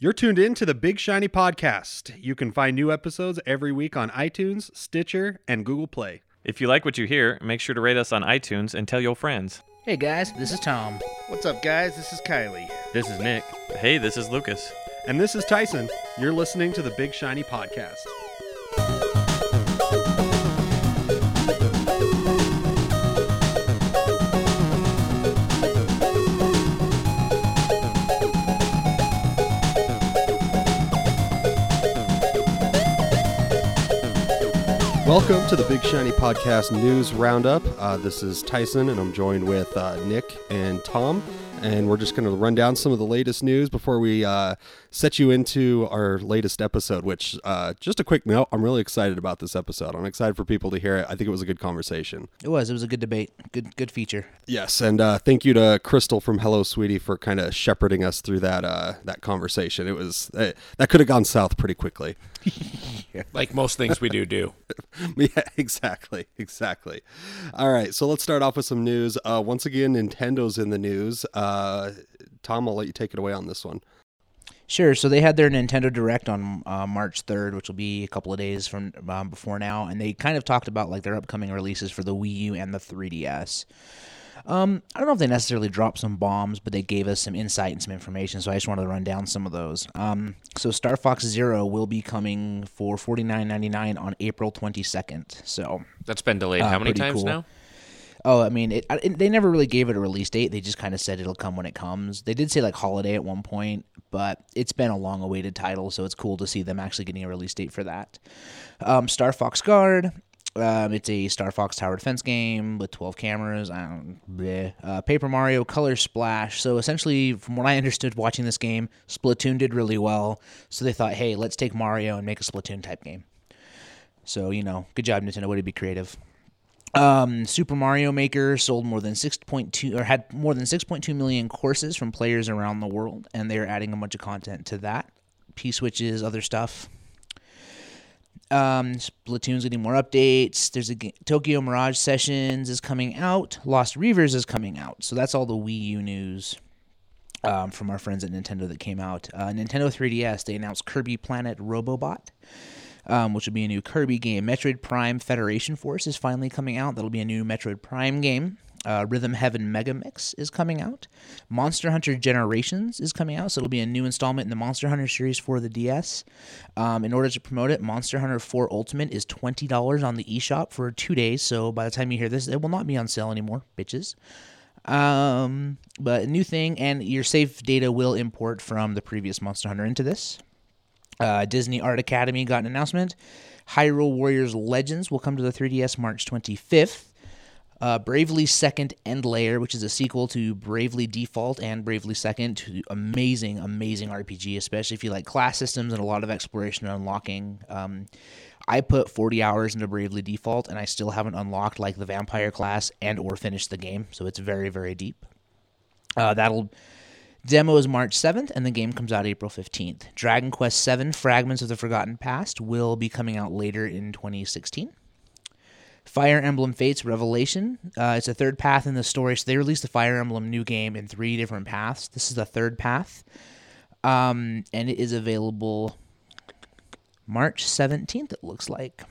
You're tuned in to the Big Shiny Podcast. You can find new episodes every week on iTunes, Stitcher, and Google Play. If you like what you hear, make sure to rate us on iTunes and tell your friends. Hey guys, this is Tom. What's up, guys? This is Kylie. This is Nick. Hey, this is Lucas. And this is Tyson. You're listening to the Big Shiny Podcast. Welcome to the Big Shiny Podcast News Roundup. Uh, this is Tyson, and I'm joined with uh, Nick and Tom. And we're just going to run down some of the latest news before we uh, set you into our latest episode. Which, uh, just a quick note, I'm really excited about this episode. I'm excited for people to hear it. I think it was a good conversation. It was. It was a good debate. Good, good feature. Yes, and uh, thank you to Crystal from Hello Sweetie for kind of shepherding us through that uh, that conversation. It was uh, that could have gone south pretty quickly. Like most things we do do. yeah, exactly, exactly. All right, so let's start off with some news. Uh, once again, Nintendo's in the news. Uh, Tom, I'll let you take it away on this one. Sure. So they had their Nintendo Direct on uh, March 3rd, which will be a couple of days from um, before now, and they kind of talked about like their upcoming releases for the Wii U and the 3DS. Um, I don't know if they necessarily dropped some bombs, but they gave us some insight and some information. So I just wanted to run down some of those. Um, so Star Fox Zero will be coming for forty nine ninety nine on April twenty second. So That's been delayed Uh, how many times cool. now? Oh, I mean, it, it, they never really gave it a release date. They just kind of said it'll come when it comes. They did say like holiday at one point, but it's been a long awaited title, so it's cool to see them actually getting a release date for that. Um, Star Fox Guard. Um, it's a Star Fox tower defense game with 12 cameras. I don't, bleh. Uh, Paper Mario Color Splash. So essentially, from what I understood watching this game, Splatoon did really well. So they thought, hey, let's take Mario and make a Splatoon type game. So you know, good job Nintendo. Way to be creative. Um, Super Mario Maker sold more than 6.2 or had more than 6.2 million courses from players around the world, and they're adding a bunch of content to that. P switches, other stuff. Um, Splatoon's getting more updates. There's a Tokyo Mirage Sessions is coming out. Lost Reavers is coming out. So that's all the Wii U news um, from our friends at Nintendo that came out. Uh, Nintendo 3DS they announced Kirby Planet Robobot um, which will be a new Kirby game. Metroid Prime Federation Force is finally coming out. That'll be a new Metroid Prime game. Uh, Rhythm Heaven Mega Mix is coming out. Monster Hunter Generations is coming out, so it'll be a new installment in the Monster Hunter series for the DS. Um, in order to promote it, Monster Hunter 4 Ultimate is $20 on the eShop for two days, so by the time you hear this, it will not be on sale anymore, bitches. Um, but a new thing, and your save data will import from the previous Monster Hunter into this. Uh, Disney Art Academy got an announcement. Hyrule Warriors Legends will come to the 3DS March 25th. Uh, Bravely Second End Layer, which is a sequel to Bravely Default and Bravely Second, to amazing, amazing RPG, especially if you like class systems and a lot of exploration and unlocking. Um, I put 40 hours into Bravely Default, and I still haven't unlocked like the vampire class and or finished the game, so it's very, very deep. Uh, that'll Demo is March 7th, and the game comes out April 15th. Dragon Quest VII Fragments of the Forgotten Past will be coming out later in 2016. Fire Emblem Fates Revelation. Uh, it's a third path in the story. So they released the Fire Emblem new game in three different paths. This is the third path. Um, and it is available March 17th, it looks like.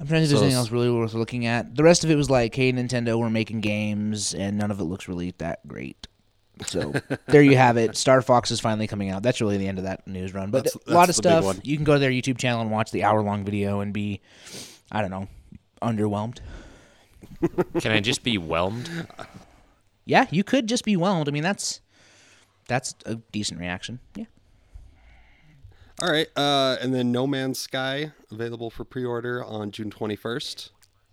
I'm trying to think if So there's anything else really worth looking at. The rest of it was like, hey, Nintendo, we're making games, and none of it looks really that great. So there you have it. Star Fox is finally coming out. That's really the end of that news run. But That's- a lot of that's the big stuff. You can go to their YouTube channel and watch the hour long video and be, I don't know, underwhelmed. Can I just be whelmed? Yeah, you could just be whelmed. I mean, that's that's a decent reaction. Yeah. All right, uh, and then No Man's Sky available for pre-order on June 21st.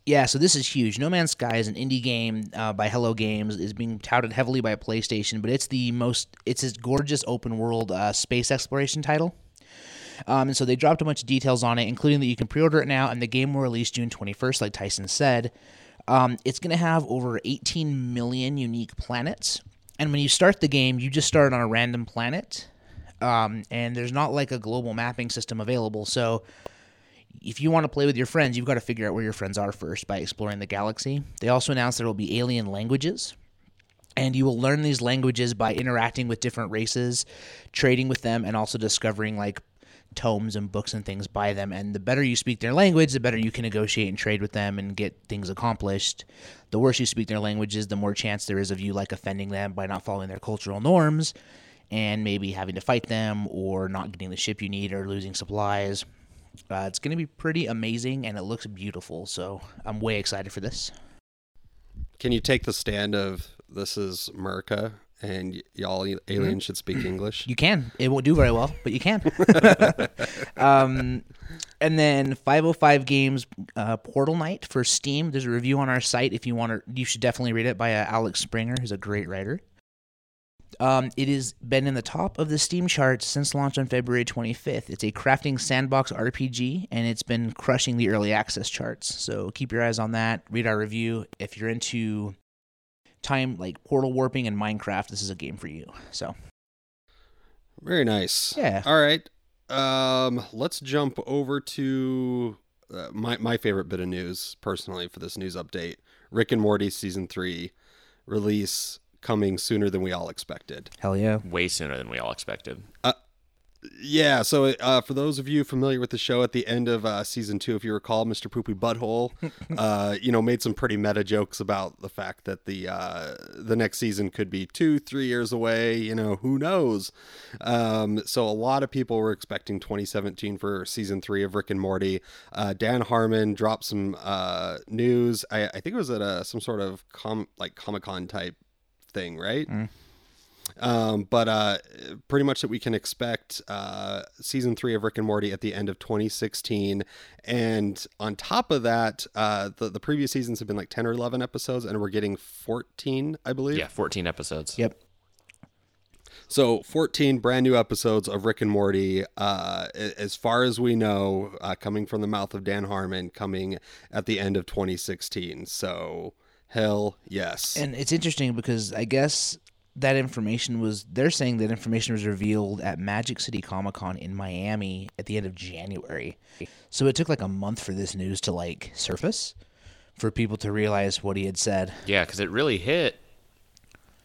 Yeah, so this is huge. No Man's Sky is an indie game uh, by Hello Games. is being touted heavily by PlayStation, but it's the most it's this gorgeous open world uh, space exploration title. Um, and so they dropped a bunch of details on it, including that you can pre-order it now, and the game will release June 21st, like Tyson said. Um, it's going to have over 18 million unique planets, and when you start the game, you just start on a random planet, um, and there's not like a global mapping system available. So if you want to play with your friends, you've got to figure out where your friends are first by exploring the galaxy. They also announced there will be alien languages. And you will learn these languages by interacting with different races, trading with them, and also discovering like tomes and books and things by them. And the better you speak their language, the better you can negotiate and trade with them and get things accomplished. The worse you speak their languages, the more chance there is of you like offending them by not following their cultural norms and maybe having to fight them or not getting the ship you need or losing supplies. Uh, it's going to be pretty amazing and it looks beautiful. So I'm way excited for this. Can you take the stand of this is Merca and y'all aliens should speak English? You can. It won't do very well, but you can. um, and then 505 Games uh, Portal Knights for Steam. There's a review on our site if you want to. You should definitely read it by uh, Alex Springer, who's a great writer. Um, it has been in the top of the Steam charts since launch on February 25th. It's a crafting sandbox RPG, and it's been crushing the early access charts. So keep your eyes on that. Read our review. If you're into time like portal warping and Minecraft, this is a game for you. So Very nice. Yeah. All right. Um, let's jump over to uh, my my favorite bit of news personally for this news update. Rick and Morty season 3 release coming sooner than we all expected. hell yeah. Way sooner than we all expected. Yeah, so uh, for those of you familiar with the show, at the end of uh, season two, if you recall, Mr. Poopy Butthole, uh, you know, made some pretty meta jokes about the fact that the uh, the next season could be two, three years away. You know, who knows? Um, so a lot of people were expecting 2017 for season three of Rick and Morty. Uh, Dan Harmon dropped some uh, news. I, I think it was at a, some sort of com like Comic Con type thing, right? Um, but uh, pretty much that we can expect uh, season three of Rick and Morty at the end of 2016. And on top of that, uh, the, the previous seasons have been like 10 or 11 episodes, and we're getting 14, I believe. Yeah, 14 episodes. Yep. So 14 brand new episodes of Rick and Morty, uh, as far as we know, uh, coming from the mouth of Dan Harmon, coming at the end of 2016. So hell yes. And it's interesting because I guess that information was they're saying that information was revealed at Magic City Comic Con in Miami at the end of January. So it took like a month for this news to like surface for people to realize what he had said. Yeah, because it really hit.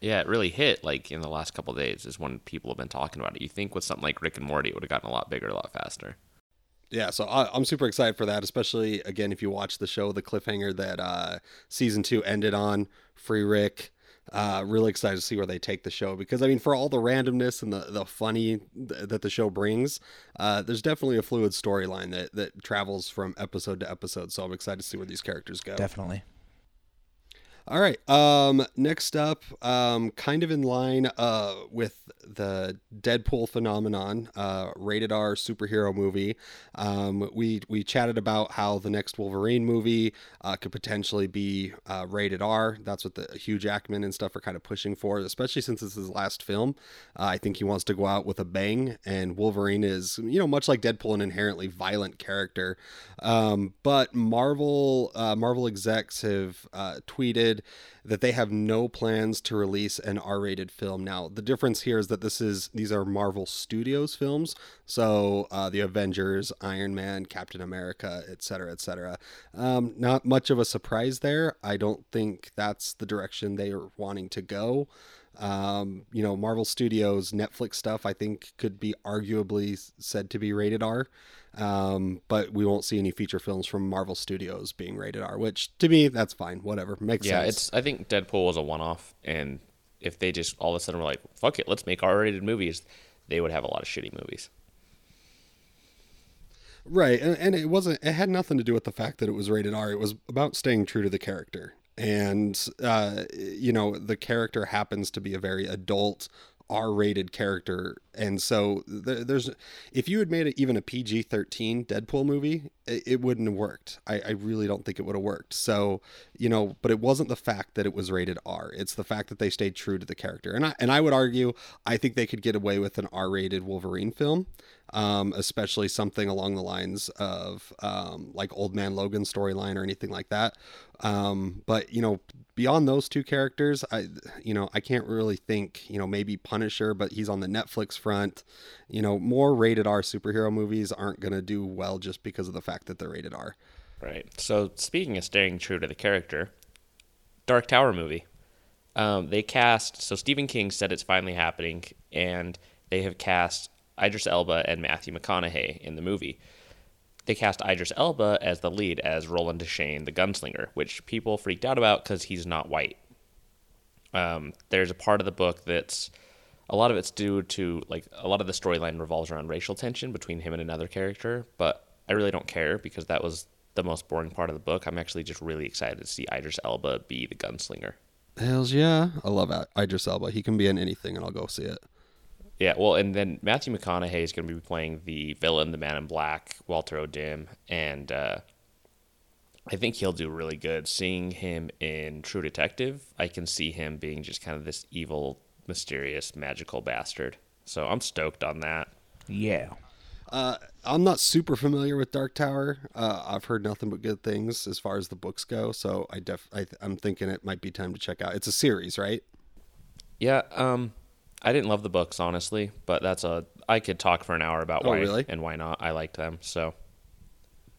Yeah, it really hit like in the last couple of days is when people have been talking about it. You think with something like Rick and Morty, it would have gotten a lot bigger, a lot faster. Yeah, so I, I'm super excited for that, especially again if you watch the show, the cliffhanger that uh, season two ended on, Free Rick. Uh, really excited to see where they take the show because I mean, for all the randomness and the the funny th- that the show brings, uh, there's definitely a fluid storyline that that travels from episode to episode. So I'm excited to see where these characters go. Definitely. All right. Um, next up, um, kind of in line uh, with the Deadpool phenomenon, uh, rated R superhero movie. Um, we we chatted about how the next Wolverine movie uh, could potentially be uh, rated R. That's what the Hugh Jackman and stuff are kind of pushing for, especially since it's his last film. Uh, I think he wants to go out with a bang, and Wolverine is, you know, much like Deadpool, an inherently violent character. Um, but Marvel uh, Marvel execs have uh, tweeted that they have no plans to release an R-rated film. Now, the difference here is that this is these are Marvel Studios films, so uh, the Avengers, Iron Man, Captain America, etc., etc. Um, not much of a surprise there. I don't think that's the direction they are wanting to go. Um, you know, Marvel Studios Netflix stuff I think could be arguably said to be rated R. Um, but we won't see any feature films from Marvel Studios being rated R, which to me that's fine. Whatever makes Yeah, sense. Yeah, it's. I think Deadpool was a one-off, and if they just all of a sudden were like, "Fuck it, let's make R-rated movies," they would have a lot of shitty movies. Right, and, and it wasn't. It had nothing to do with the fact that it was rated R. It was about staying true to the character, and uh, you know, the character happens to be a very adult, R-rated character, and so th- there's. If you had made it even a PG-13 Deadpool movie, it, it wouldn't have worked. I, I really don't think it would have worked. So you know, but it wasn't the fact that it was rated R. It's the fact that they stayed true to the character, and I and I would argue I think they could get away with an R-rated Wolverine film um, especially something along the lines of um, like Old Man Logan storyline or anything like that. Um, but you know, beyond those two characters, I you know I can't really think. You know, maybe Punisher, but he's on the Netflix front. You know, more rated R superhero movies aren't gonna do well just because of the fact that they're rated R. Right. So speaking of staying true to the character, Dark Tower movie. Um, they cast so Stephen King said it's finally happening, and they have cast Idris Elba and Matthew McConaughey in the movie. They cast Idris Elba as the lead as Roland Deschain, the gunslinger, which people freaked out about because he's not white. Um, there's a part of the book that's a lot of it's due to like a lot of the storyline revolves around racial tension between him and another character, but I really don't care because that was the most boring part of the book. I'm actually just really excited to see Idris Elba be the gunslinger. Hells yeah. I love Idris Elba. He can be in anything and I'll go see it. Yeah, well, and then Matthew McConaughey is going to be playing the villain, the Man in Black, Walter O'Dim, and uh, I think he'll do really good. Seeing him in True Detective, I can see him being just kind of this evil, mysterious, magical bastard. So I'm stoked on that. Yeah. Uh, I'm not super familiar with Dark Tower. Uh, I've heard nothing but good things as far as the books go. So I def I, I'm thinking it might be time to check out. It's a series, right? Yeah, um, I didn't love the books honestly, but that's a I could talk for an hour about Oh, why really? and why not. I liked them, so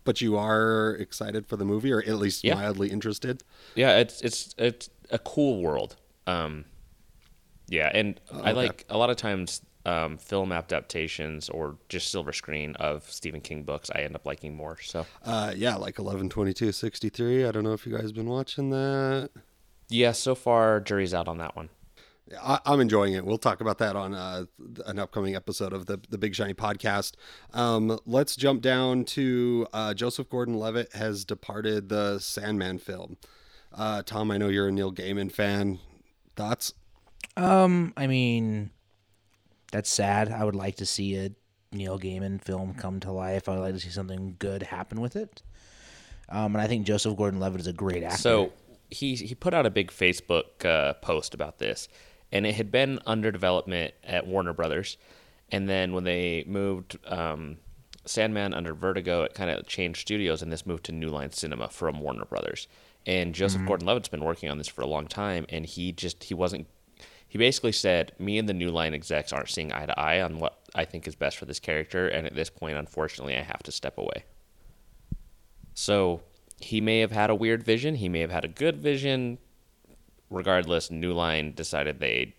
But you are excited for the movie, or at least Yeah. mildly interested. yeah, it's it's it's a cool world. Um, yeah, and I Oh, okay. like a lot of times um, film adaptations or just silver screen of Stephen King books. I end up liking more. So Uh, yeah, like 11, 22, 63. I don't know if you guys been watching that. yeah, so far jury's out on that one. I, I'm enjoying it. We'll talk about that on uh, an upcoming episode of the the Big Shiny podcast. Um, let's jump down to uh, Joseph Gordon-Levitt has departed the Sandman film. Uh, Tom, I know you're a Neil Gaiman fan. Thoughts? Um, I mean, that's sad. I would like to see a Neil Gaiman film come to life. I would like to see something good happen with it. Um, and I think Joseph Gordon-Levitt is a great actor. So he he put out a big Facebook uh, post about this, and it had been under development at Warner Brothers, and then when they moved um, Sandman under Vertigo, it kind of changed studios, and this moved to New Line Cinema from Warner Brothers. And Joseph Gordon-Levitt's been working on this for a long time, and he just he wasn't. He basically said, "Me and the New Line execs aren't seeing eye to eye on what I think is best for this character, and at this point, unfortunately, I have to step away." So he may have had a weird vision. He may have had a good vision. Regardless, New Line decided they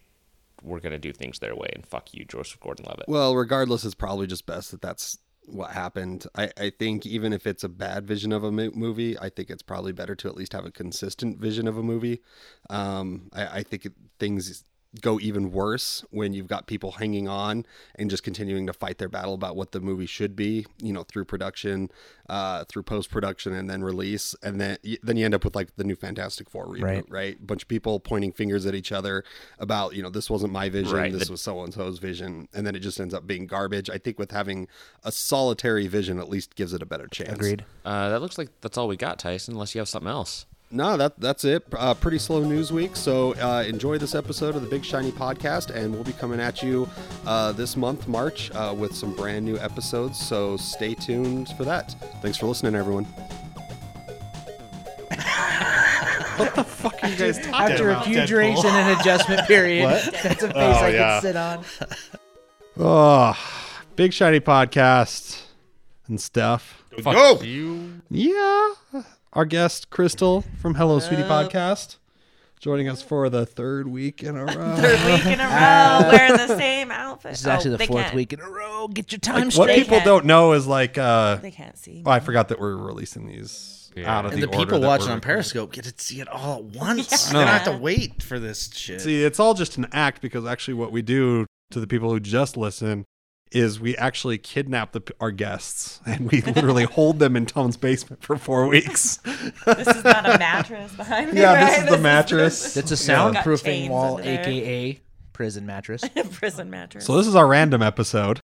were going to do things their way, and fuck you, Joseph Gordon-Levitt. Well, regardless, it's probably just best that that's what happened. I, I think even if it's a bad vision of a mo- movie, I think it's probably better to at least have a consistent vision of a movie. Um, I, I think it, things go even worse when you've got people hanging on and just continuing to fight their battle about what the movie should be, you know, through production, uh, through post production, and then release, and then then you end up with like the new Fantastic Four reboot, Right. right? A bunch of people pointing fingers at each other about, you know, this wasn't my vision, Right. this The- was so and so's vision, and then it just ends up being garbage. I think with having a solitary vision, at least gives it a better chance. Agreed. Uh, that looks like that's all we got, Tyson. Unless you have something else. No, that that's it. Uh, pretty slow news week. So uh, enjoy this episode of the Big Shiny Podcast, and we'll be coming at you uh, this month, March, uh, with some brand new episodes. So stay tuned for that. Thanks for listening, everyone. fuck are you guys talking After a about? few drinks and an adjustment period, that's a face Oh, I yeah. can sit on. Oh, Big Shiny Podcast and stuff. Go! You Yeah. Our guest, Crystal from Hello Sweetie Podcast, joining us for the third week in a row. Third week in a row wearing the same outfit. This is actually Oh, the they fourth can't- week in a row. Get your time Like, what straight. people can't- don't know is like, uh, They can't see. oh, I forgot that we're releasing these Yeah. out of And the, the order people that watching we're on. Periscope get to see it all at once. Yeah. They don't have to wait for this shit. See, it's all just an act because actually, what we do to the people who just listen is we actually kidnap the, our guests and we literally hold them in Tom's basement for four weeks. This is not a mattress behind me. Yeah, right? this is the mattress. That's a soundproofing chains wall, aka prison mattress. prison mattress. So this is our random episode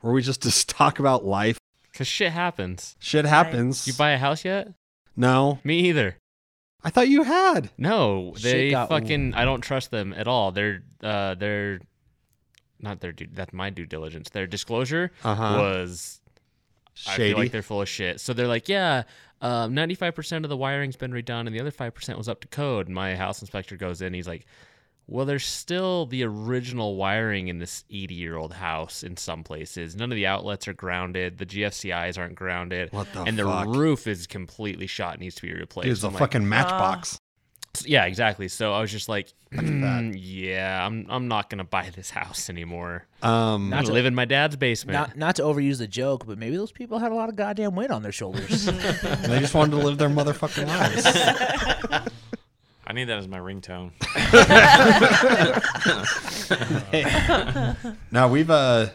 where we just just talk about life. Cause shit happens. Shit happens. You buy a house yet? no, Me either. I thought you had. No, they got- fucking. I don't trust them at all. They're uh, they're not their due. That's my due diligence. Their disclosure Uh-huh. was. I feel like they're full of shit. So they're like, yeah, um, 95% of the wiring's been redone, and the other 5% was up to code. And my house inspector goes in. He's like, well, there's still the original wiring in this 80 year old house in some places. None of the outlets are grounded. The GFCIs aren't grounded. What the and fuck? the roof is completely shot. Needs to be replaced. Here's a I'm like, fucking matchbox. Yeah, exactly. So I was just like, "Mm, yeah, I'm I'm not gonna buy this house anymore. Um, Not gonna live in my dad's basement. Not not to overuse the joke, but maybe those people had a lot of goddamn weight on their shoulders. they just wanted to live their motherfucking lives. I need that as my ringtone. now we've uh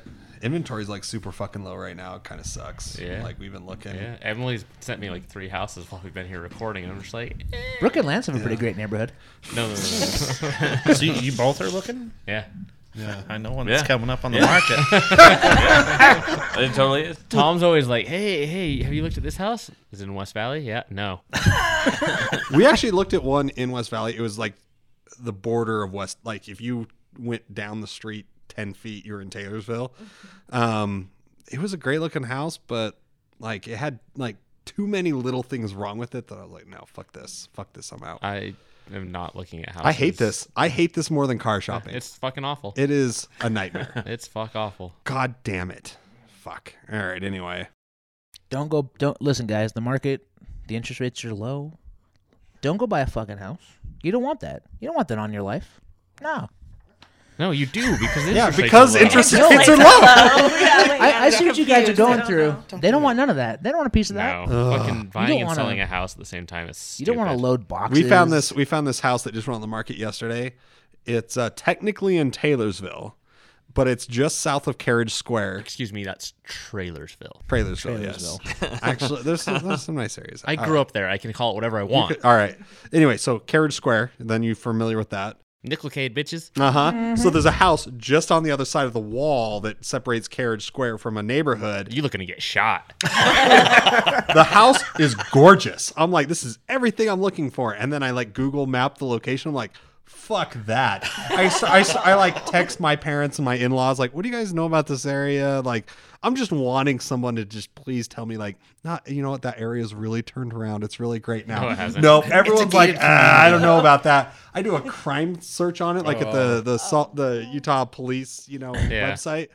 inventory's like super fucking low right now. It kind of sucks. Yeah. Like we've been looking. yeah, Emily's sent me like three houses while we've been here recording, and I'm just like, eh. Brooke and Lance have a pretty great neighborhood. no, no, no, no. So you, you both are looking? yeah. Yeah. I know when Yeah. it's coming up on the Yeah. market. It totally is. Tom's always like, hey, hey, have you looked at this house? Is it in West Valley? Yeah, no. we actually looked at one in West Valley. It was like the border of West. Like if you went down the street ten feet, you're in Taylorsville. Um, it was a great looking house, but like it had like too many little things wrong with it that I was like, no, fuck this, fuck this, I'm out. I am not looking at houses. I hate this. I hate this more than car shopping. It's fucking awful. it is a nightmare. It's fuck awful. God damn it. Fuck. All right. Anyway, Don't go. Don't listen, guys. The market, the interest rates are low. Don't go buy a fucking house. You don't want that. You don't want that on your life. No. No, you do because yeah, interest rates because are low. interest No, rates are low. Yeah, like, I, I see what you guys are confused. I going don't through. They don't want none of that. They don't want a piece of that. No, fucking You buying don't and wanna- selling a house at the same time is. You don't want to stupid. load boxes. We found this. We found this house that just went on the market yesterday. It's uh, technically in Taylorsville, but it's just south of Carriage Square. Excuse me, that's Trailersville. Trailersville, yes. Actually, there's some, there's some nice areas. I grew up there. I can call it whatever I want. All right. Anyway, so Carriage Square. Then you familiar with that? Nickelcade bitches. Uh huh. So there's a house just on the other side of the wall that separates Carriage Square from a neighborhood. You're looking to get shot? the house is gorgeous. I'm like, this is everything I'm looking for. And then I like Google map the location. I'm like, fuck that. I, I, I like text my parents and my in laws, like, what do you guys know about this area? Like, I'm just wanting someone to just please tell me, like, not, you know what, that area is really turned around. It's really great now. No, it hasn't. No, everyone's like, ah, I don't know about that. I do a crime search on it, like at the the salt, the Utah police, you know, Yeah. website,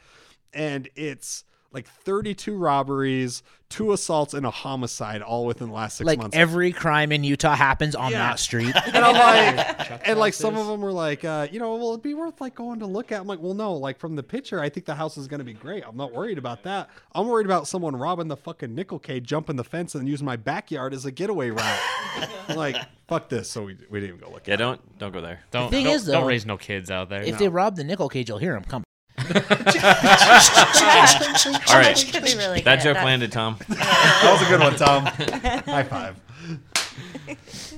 and it's like 32 robberies, two assaults, and a homicide, all within the last six like months. every crime in Utah happens on Yeah. that street. and I'm like, and like some of them were like, uh, you know, well, it'd be worth like going to look at. I'm like, well, no, like from the picture, I think the house is going to be great. I'm not worried about that. I'm worried about someone robbing the fucking Nickelcade, jumping the fence, and using my backyard as a getaway route. Like, fuck this. So we, we didn't even go look. Yeah, at don't don't go there. Don't The thing don't, is, don't raise no kids out there. if they rob the Nickelcade, you'll hear them come. All right, Could be really that good. joke That- landed, Tom. That was a good one, Tom. High five.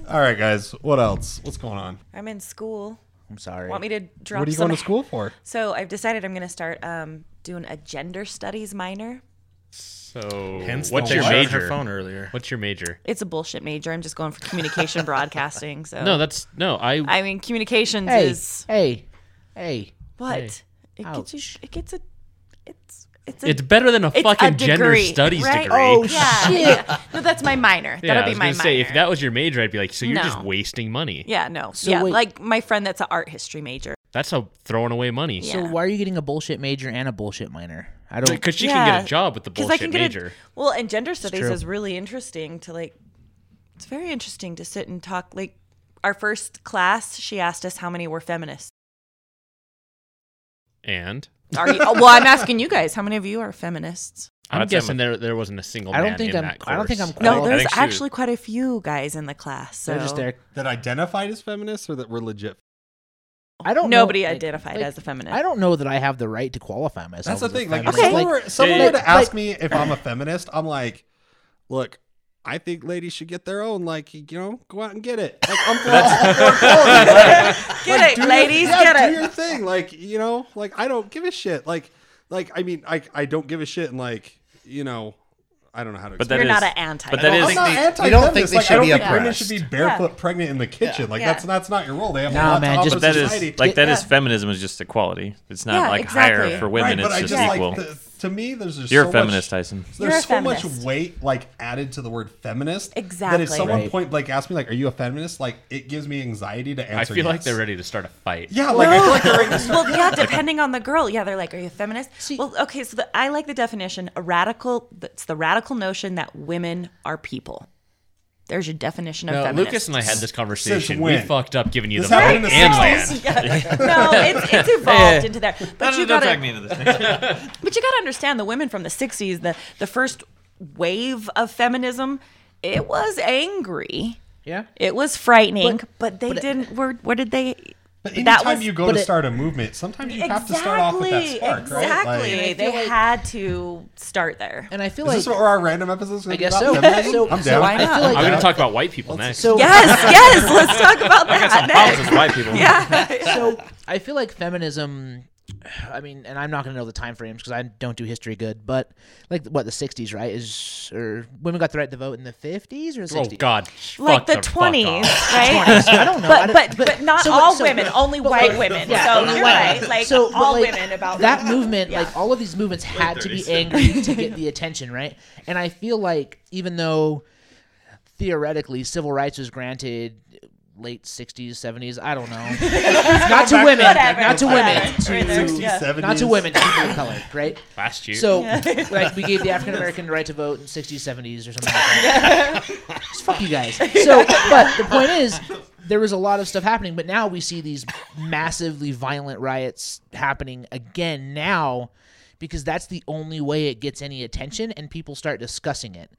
All right, guys. What else? What's going on? I'm in school. I'm sorry. Want me to drop What are you some? going to school for? So I've decided I'm going to start um, doing a gender studies minor. So Hence what's the your whole shot on major? her phone earlier. What's your major? It's a bullshit major. I'm just going for communication broadcasting. So No, that's no. I I mean, communications hey, is hey, hey. what Hey. it gets you. Ouch. It gets a. It's it's a. it's better than a fucking a gender studies right? degree. Oh, yeah, shit. yeah. No, that's my minor. yeah, That'll I be was my minor. say if that was your major, I'd be like, so you're just wasting money. yeah, no. So yeah, wait. like my friend that's an art history major. That's a throwing away money. Yeah. So why are you getting a bullshit major and a bullshit minor? I don't. Because she can get a job with the bullshit I can get major. A, well, and gender studies is really interesting to like. It's very interesting to sit and talk. Like our first class, she asked us how many were feminists. And Are you? well, I'm asking you guys. How many of you are feminists? I'm I'd guessing there there wasn't a single. I don't think in I'm- that I don't think. I'm No, there's she- actually quite a few guys in the class. So They're just there. That identified as feminists or that were legit? I don't. nobody know, like- identified like, as a feminist. I don't know that I have the right to qualify myself. That's the as a thing. Like, if feminist. Okay. someone, were, someone Yeah, were to yeah. ask me if I'm a feminist, I'm like, look, I think ladies should get their own. Like, you know, go out and get it. Like, I'm for, I'm. Like, Get like, it, do your- ladies, yeah, get do it. your thing. Like, you know, like I don't give a shit. Like, like I mean, I I don't give a shit. And like, you know, I don't know how to. But explain that You're is- not an anti. but that is, I'm not they- anti. you don't think they like, should I don't be think women should be barefoot pregnant in the kitchen. Like Yeah. that's that's not your role. They have Nah, a lot man, to just- offer But that is society. like that is Yeah. feminism is just equality. It's not Yeah, like exactly. higher for women. right, it's just just equal. like the, to me. There's just You're so a feminist, much, Tyson. You're There's a so much weight like added to the word feminist. Exactly. That if someone Right. point blank asks me like, "Are you a feminist?" Like it gives me anxiety to answer. I answer. feel like they're ready to start a fight. Yeah, like I feel like they're ready to start. well, yeah, depending on the girl. Yeah, they're like, "Are you a feminist?" See- well, okay, so the, I like the definition: a radical. It's the radical notion that women are people. There's your definition of No, feminist. Lucas and I had this conversation. We fucked up giving you This the vote happened and in the land. no, it's, it's evolved into there. But Don't, you don't gotta, drag me into this. But you gotta understand the women from the '60s, the the first wave of feminism, it was angry. Yeah. It was frightening, But- but, they but didn't. Where, where did they? But that anytime was- you go to it- start a movement, sometimes you have to start off with that spark, right? exactly. Like, they like- had to start there. And I feel is like this what our random episodes I going to guess be so. about? Feminism? So- I'm so down. why I feel not? like I'm going to talk about white people next. so Yes, yes. Let's talk about I got some that. problems next. with white people. Yeah. so I feel like feminism. I mean, and I'm not going to know the time frames because I don't do history good. But like, what the '60s, right? Is or women got the right to vote in the '50s or oh '60s? Oh God, like Fuck the fuck off. twenties, right? I don't know. I But don't- but but not so- all so- women, only white women. Yeah, so you're white right, like so, all like, women about that movement. Yeah. Like all of these movements had to be angry to get the attention, right? And I feel like even though theoretically civil rights was granted late 60s 70s i don't know not to women Whatever, not to whatever. women to, Right there, 60s, yeah. 70s. not to women to people of color right Last year. so, like, we gave the African American the right to vote in 60s, 70s, or something like that. Just fuck you guys. So, but the point is, there was a lot of stuff happening, but now we see these massively violent riots happening again now because that's the only way it gets any attention and people start discussing it.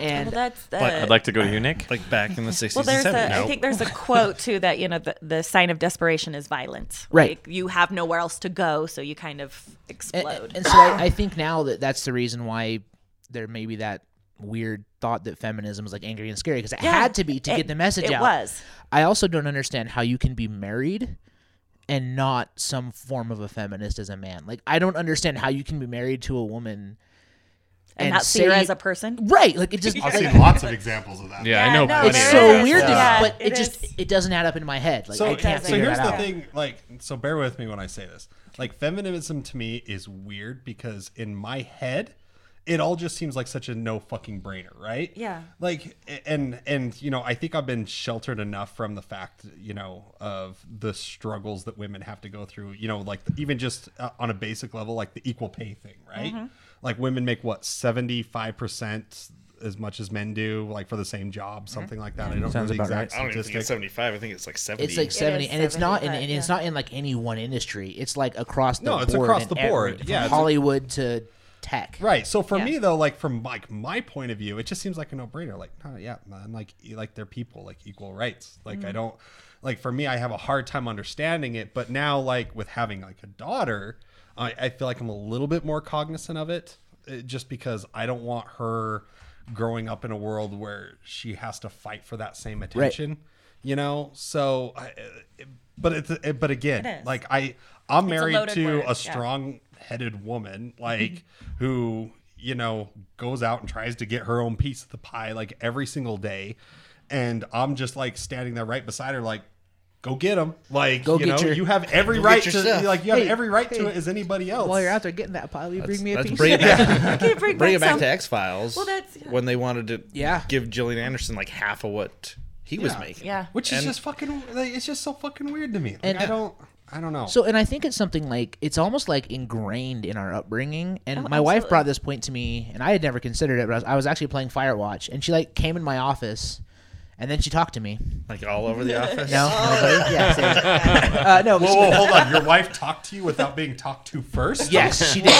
And Well, that's the, I'd like to go to you, Nick. Like back in the 60s well, there's and a, 70s. I think there's a quote too that you know the, the sign of desperation is violence. Right. Like, you have nowhere else to go, so you kind of and, explode. and so I, I think now that that's the reason why there may be that weird thought that feminism is like angry and scary because it Yeah, had to be to it- get the message it out. It was. I also don't understand how you can be married and not some form of a feminist as a man. Like I don't understand how you can be married to a woman and, not see her as a person. right. Like it just I've like, seen lots of examples of that. yeah, I know. no, it's so is. weird, to me, Yeah, but it, it just it doesn't add up in my head. Like So, I can't so figure here's that the out. thing, like, so bear with me when I say this. Like, feminism to me is weird because in my head, it all just seems like such a no fucking brainer, right? Yeah. Like, and and you know, I think I've been sheltered enough from the fact, you know, of the struggles that women have to go through. You know, like even just uh, on a basic level, like the equal pay thing, right? Mm-hmm. Like women make what seventy five percent as much as men do, like for the same job, mm-hmm. something like that. I mm-hmm. don't know Sounds the about exact I don't even think it's statistic. 75. I think it's like 70. It's like seventy, is and it's not, 70, in, and but, it's yeah. not in like any one industry. It's like across the board. No, board. it's across in the every- board. from Yeah, it's a- Hollywood to tech. Right. So for Yeah. me though, like from like my point of view, it just seems like a no brainer. Like, oh, yeah, man, like e- like they're people, like equal rights. Like I mm-hmm. don't like for me, I have a hard time understanding it. But now, like with having like a daughter, I, I feel like I'm a little bit more cognizant of it, uh, just because I don't want her growing up in a world where she has to fight for that same attention. You know, so, I, uh, but it's it, but again, It is. like I I'm married loaded to word, a strong headed woman like who you know goes out and tries to get her own piece of the pie like every single day and i'm just like standing there right beside her like go get them like Go you get know your- you have every right to yourself. like you have Hey, every right to it as anybody else While you're out there getting that pile, you bring me a Let's piece. bring it back, Okay, bring, bring it back some- to X Files. Well, that's- yeah. when they wanted to Yeah. give Gillian Anderson like half of what he was Yeah. making. Yeah. which is And- just fucking like, it's just so fucking weird to me like, And- i don't i don't know So, and I think it's something like it's almost like ingrained in our upbringing. And Oh, my wife absolutely. brought this point to me, and I had never considered it. But I was, I was actually playing Firewatch, and she like came in my office, and then she talked to me. Like all over the office. No, nobody? yeah, same. uh, no, whoa, whoa, hold on your wife talked to you without being talked to first Yes, she did.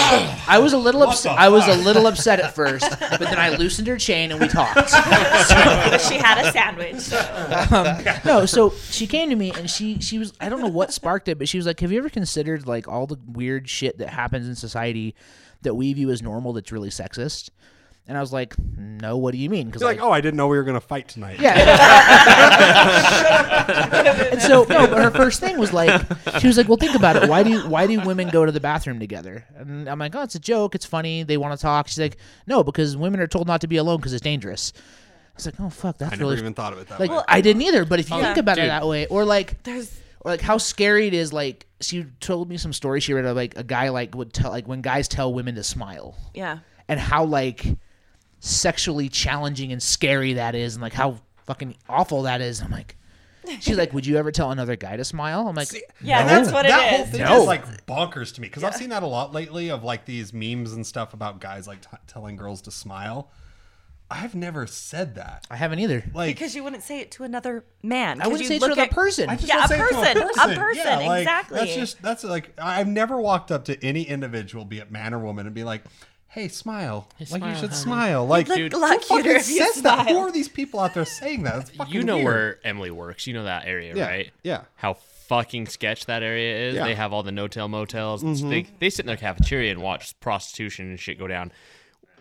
I was a little What upset. the I was a fuck? little upset at first, but then I loosened her chain and we talked. but she had a sandwich. So. Um, no, so she came to me and she she was I don't know what sparked it, but she was like, "Have you ever considered like all the weird shit that happens in society that we view as normal that's really sexist?" And I was like, "No, what do you mean?" Because You're like oh i didn't know we were gonna fight tonight yeah. and so no, but her first thing was like, she was like, "Well, think about it. Why do why do women go to the bathroom together?" And I'm like, "Oh, it's a joke. It's funny. They want to talk." She's like, "No, because women are told not to be alone because it's dangerous." I was like, "Oh fuck, that's i never really even thought of it that like way I didn't either." But if you Yeah. think about it that way, or like There's or like how scary it is like she told me some story she read of like a guy like would tell like when guys tell women to smile yeah. and how like sexually challenging and scary that is and like how fucking awful that is i'm like she's like would you ever tell another guy to smile i'm like Yeah, no. that's what that it whole is. thing No. is like bonkers to me because I've seen that a lot lately of like these memes and stuff about guys like t- telling girls to smile. I've never said that. I haven't either. Like because you wouldn't say it to another man. I wouldn't say it to another at- person. Yeah, don't a say it to person, a person. person, Yeah, like, exactly. That's just that's like I've never walked up to any individual, be it man or woman, and be like, "Hey, smile. like smile, you should honey." smile." Like, look Dude, a lot who fucking cuter if you says that? Who smile. are these people out there saying that? It's fucking you know weird. where Emily works. You know that area, Yeah, right? yeah. How fucking sketch that area is. Yeah. They have all the no-tell motels. Mm-hmm. They they sit in their cafeteria and watch prostitution and shit go down.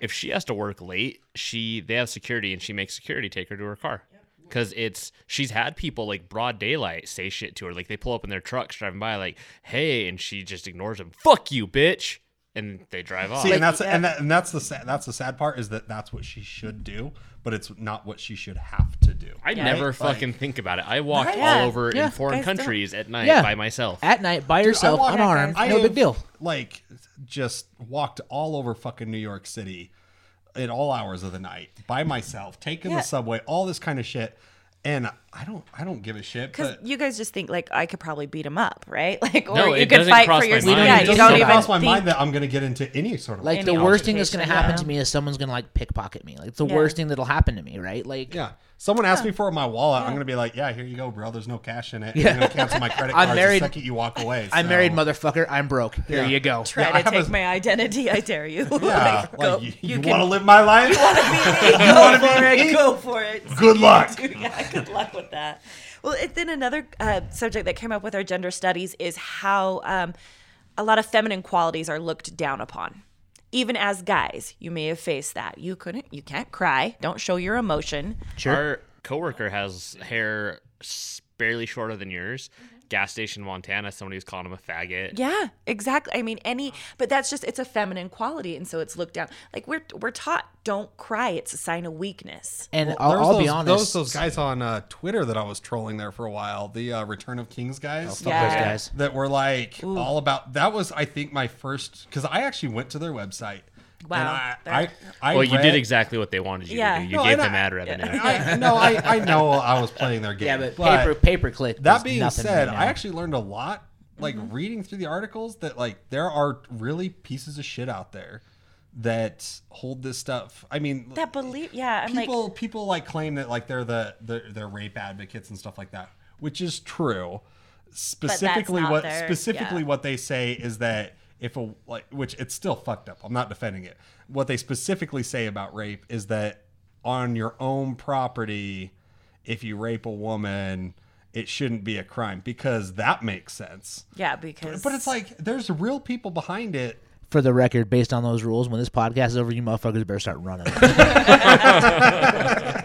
If she has to work late, she they have security and she makes security take her to her car. Cause it's she's had people like broad daylight say shit to her. Like they pull up in their trucks driving by, like, hey, and she just ignores them. Fuck you, bitch. And they drive off. See, and that's yeah. and, that, and that's the sad, that's the sad part is that that's what she should do, but it's not what she should have to do. I Yeah. never Like- fucking think about it. I walked Yeah. all over Yeah. in foreign Guys don't. countries at night Yeah. by myself. At night, by yourself, walk- unarmed, I no have, big deal. Like, just walked all over fucking New York City at all hours of the night by myself, taking Yeah. the subway, all this kind of shit, and I don't, I don't give a shit. Because you guys just think like I could probably beat him up, right? Like, or No, you could fight cross for your yourself. mind. Yeah, It you doesn't don't even cross my think. mind that I'm going to get into any sort of Like the worst thing that's gonna happen yeah. to me is someone's gonna like pickpocket me. Like it's the Yeah. worst thing that'll happen to me, right? Like Yeah. Someone asked me for my wallet. I'm gonna be like, "Yeah, here you go, bro. There's no cash in it. Yeah. I'm gonna cancel my credit I'm card married- the second you walk away." I'm married, motherfucker. I'm broke. Here Yeah. you go. Try Yeah, I to have take a- my identity. I dare you. Yeah, like, go. like you, you, can want to live my life? You want go for it. Go for it. Good luck. yeah, good luck with that. Well, it, then another uh, subject that came up with our gender studies is how um, a lot of feminine qualities are looked down upon. Even as guys, you may have faced that. You couldn't, you can't cry. Don't show your emotion. Sure. Our coworker has hair barely shorter than yours. Gas station, Montana. Somebody was calling him a faggot. Yeah, exactly. I mean, any, but that's just it's a feminine quality, and so it's looked down. Like we're we're taught, don't cry. It's a sign of weakness. And There I'll, I'll those, be honest. Those, those guys on uh, Twitter that I was trolling there for a while, the uh, Return of Kings guys. Fuck Yeah. those guys. that were like all about that was I think my first because I actually went to their website. Wow. And I, I, I Well, you did exactly what they wanted you Yeah. to do. You No, gave them ad revenue. I, no, I, I know I was playing their game. Yeah, but, pay per pay per click. That is being nothing said, right I actually learned a lot, like mm-hmm. reading through the articles, that like there are really pieces of shit out there that hold this stuff. I mean, That believe, yeah. I'm like, people people like claim that like they're the they're, they're rape advocates and stuff like that, which is true. Specifically, what their- specifically yeah. what they say is that if a like which it's still fucked up. I'm not defending it. What they specifically say about rape is that on your own property, if you rape a woman, it shouldn't be a crime because that makes sense. yeah, because But it's like there's real people behind it. For the record, based on those rules, when this podcast is over, you motherfuckers better start running.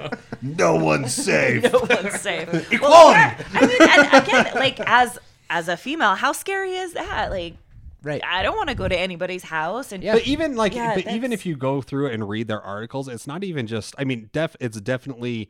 No one's safe. no one's safe. Equality. Well, I mean, and again, like as as a female, how scary is that? Like, right. I don't want to go to anybody's house and Yeah. But even like, Yeah, but even if you go through and read their articles, it's not even just. I mean, def it's definitely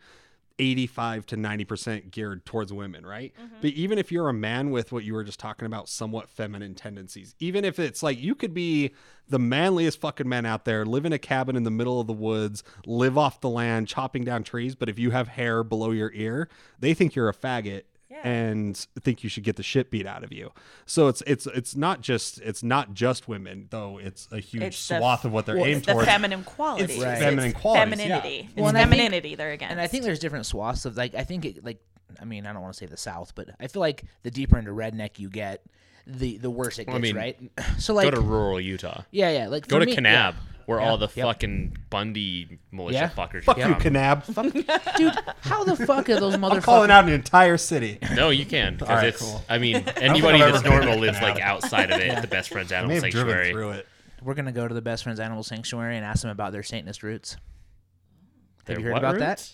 eighty-five to ninety percent geared towards women, right? Mm-hmm. But even if you're a man with what you were just talking about, somewhat feminine tendencies, even if it's like you could be the manliest fucking man out there, live in a cabin in the middle of the woods, live off the land, chopping down trees, but if you have hair below your ear, they think you're a faggot and think you should get the shit beat out of you. So it's it's it's not just it's not just women though. It's a huge It's the- swath of what they're well, aimed it's the towards. feminine qualities. Right. feminine It's qualities, yeah. Femininity. Well, it's and think- femininity they're against. And I think there's different swaths of like I think it like I mean I don't want to say the South, but I feel like the deeper into redneck you get, the the worse it gets, I mean, right? So like Go to rural Utah. yeah, yeah, like Go to me- Kanab, yeah. where Yeah. all the Yep. fucking Bundy militia Yeah. fuckers. Fuck are you, from. Kanab. dude. How the fuck are those I'm motherfuckers? calling out an entire city. No, you can because Alright, it's. cool. I mean, anybody I've that's normal lives like outside of it. The best friends animal may have sanctuary. through it. We're gonna go to the best friends animal sanctuary and ask them about their Satanist roots. Have Their you heard what about that?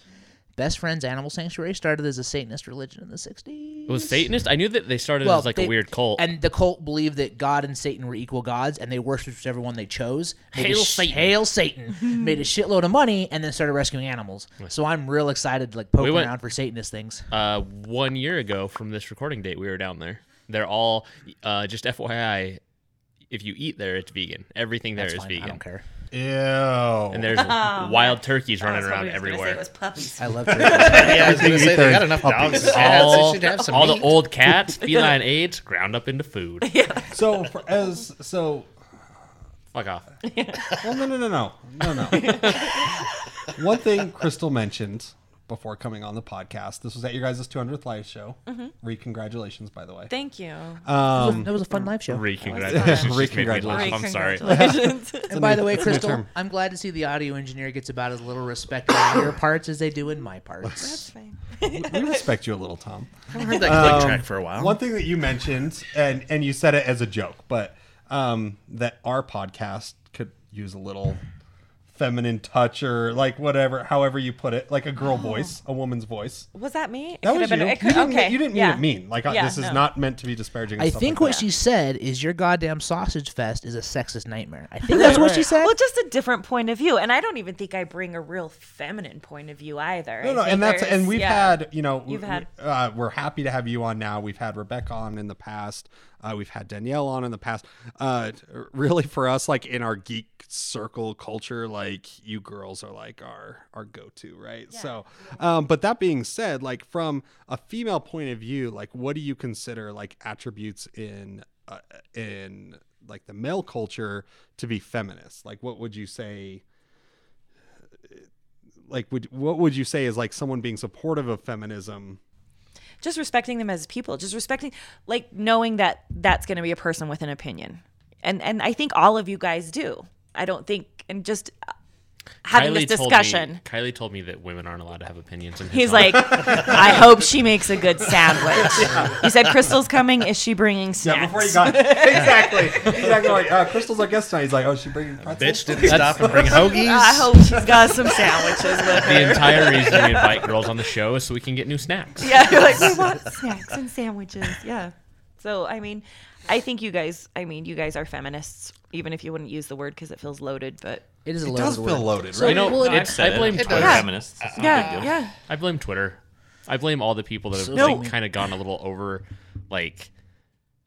Roots? Best Friends Animal Sanctuary started as a Satanist religion in the 60s. It was Satanist. I knew that they started Well, as like they- a weird cult. And the cult believed that God and Satan were equal gods, and they worshipped whichever one they chose. Made Hail sh- Satan. Hail Satan! made a shitload of money, and then started rescuing animals. So I'm real excited to like poke We went- around for Satanist things. uh, one year ago from this recording date, we were down there. They're all uh, just FYI. If you eat there, it's vegan. Everything there That's is fine. vegan. I don't care. Ew. And there's wild turkeys running around everywhere. was puppies. I love turkeys. Yeah, I was gonna say they got enough puppies. dogs and cats. all They should have some all the old cats, feline aids, ground up into food. Yeah. so for, as so Fuck off. well no no no no no no. one thing Crystal mentioned before coming on the podcast. This was at your guys' 200th live show. Re congratulations, by the way. Thank you. Um, that was a fun live show. Re congratulations. Re Just made me laugh. congratulations. I'm sorry. Congratulations. And by the way, it's a new Crystal. I'm glad to see the audio engineer gets about as little respect in your parts as they do in my parts. That's fine. we respect you a little, Tom. I haven't heard that click Um, track for a while. One thing that you mentioned, and and you said it as a joke, but um, that our podcast could use a little feminine touch or like whatever, however you put it, like a girl voice, a woman's voice. Was that me? It That could was have you. been- it you, could- didn't, okay. you didn't mean yeah. it mean. Like uh, Yeah, this is no. not meant to be disparaging. I think like what that. she said is your goddamn sausage fest is a sexist nightmare. I think that's what she said. Well, just a different point of view, and I don't even think I bring a real feminine point of view either. No, I no, and that's and we've yeah. had you know You've we- had- uh, we're happy to have you on now. We've had Rebecca on in the past. Uh, we've had Danielle on in the past. Uh, really, for us, like in our geek circle culture, like you girls are like our our go to, right? So, um, but that being said, like from a female point of view, like what do you consider like attributes in uh, in like the male culture to be feminist? Like, what would you say? like would what would you say is like someone being supportive of feminism just respecting them as people, just respecting, like knowing that that's going to be a person with an opinion, and and I think all of you guys do. I don't think, and just having this told me- discussion. Kylie told me that women aren't allowed to have opinions. And He's like, I hope she makes a good sandwich. You said Crystal's coming. Is she bringing snacks? Yeah, before you got exactly exactly like uh, crystal's our guest tonight he's like oh she bringing pretzels Bitch didn't stop and bring hoagies. I hope she's got some sandwiches with her. the entire reason we invite girls on the show is so we can get new snacks. Yeah, you're like, we want snacks and sandwiches. Yeah. So, I mean, I think you guys, I mean, you guys are feminists, even if you wouldn't use the word because it feels loaded, but it is a it loaded does word. feel loaded So- right You know, Well, I, it- I blame It Twitter. does. feminists. It's no big yeah, deal. yeah. I blame Twitter. I blame all the people that have So- like, kind of gone a little over, like,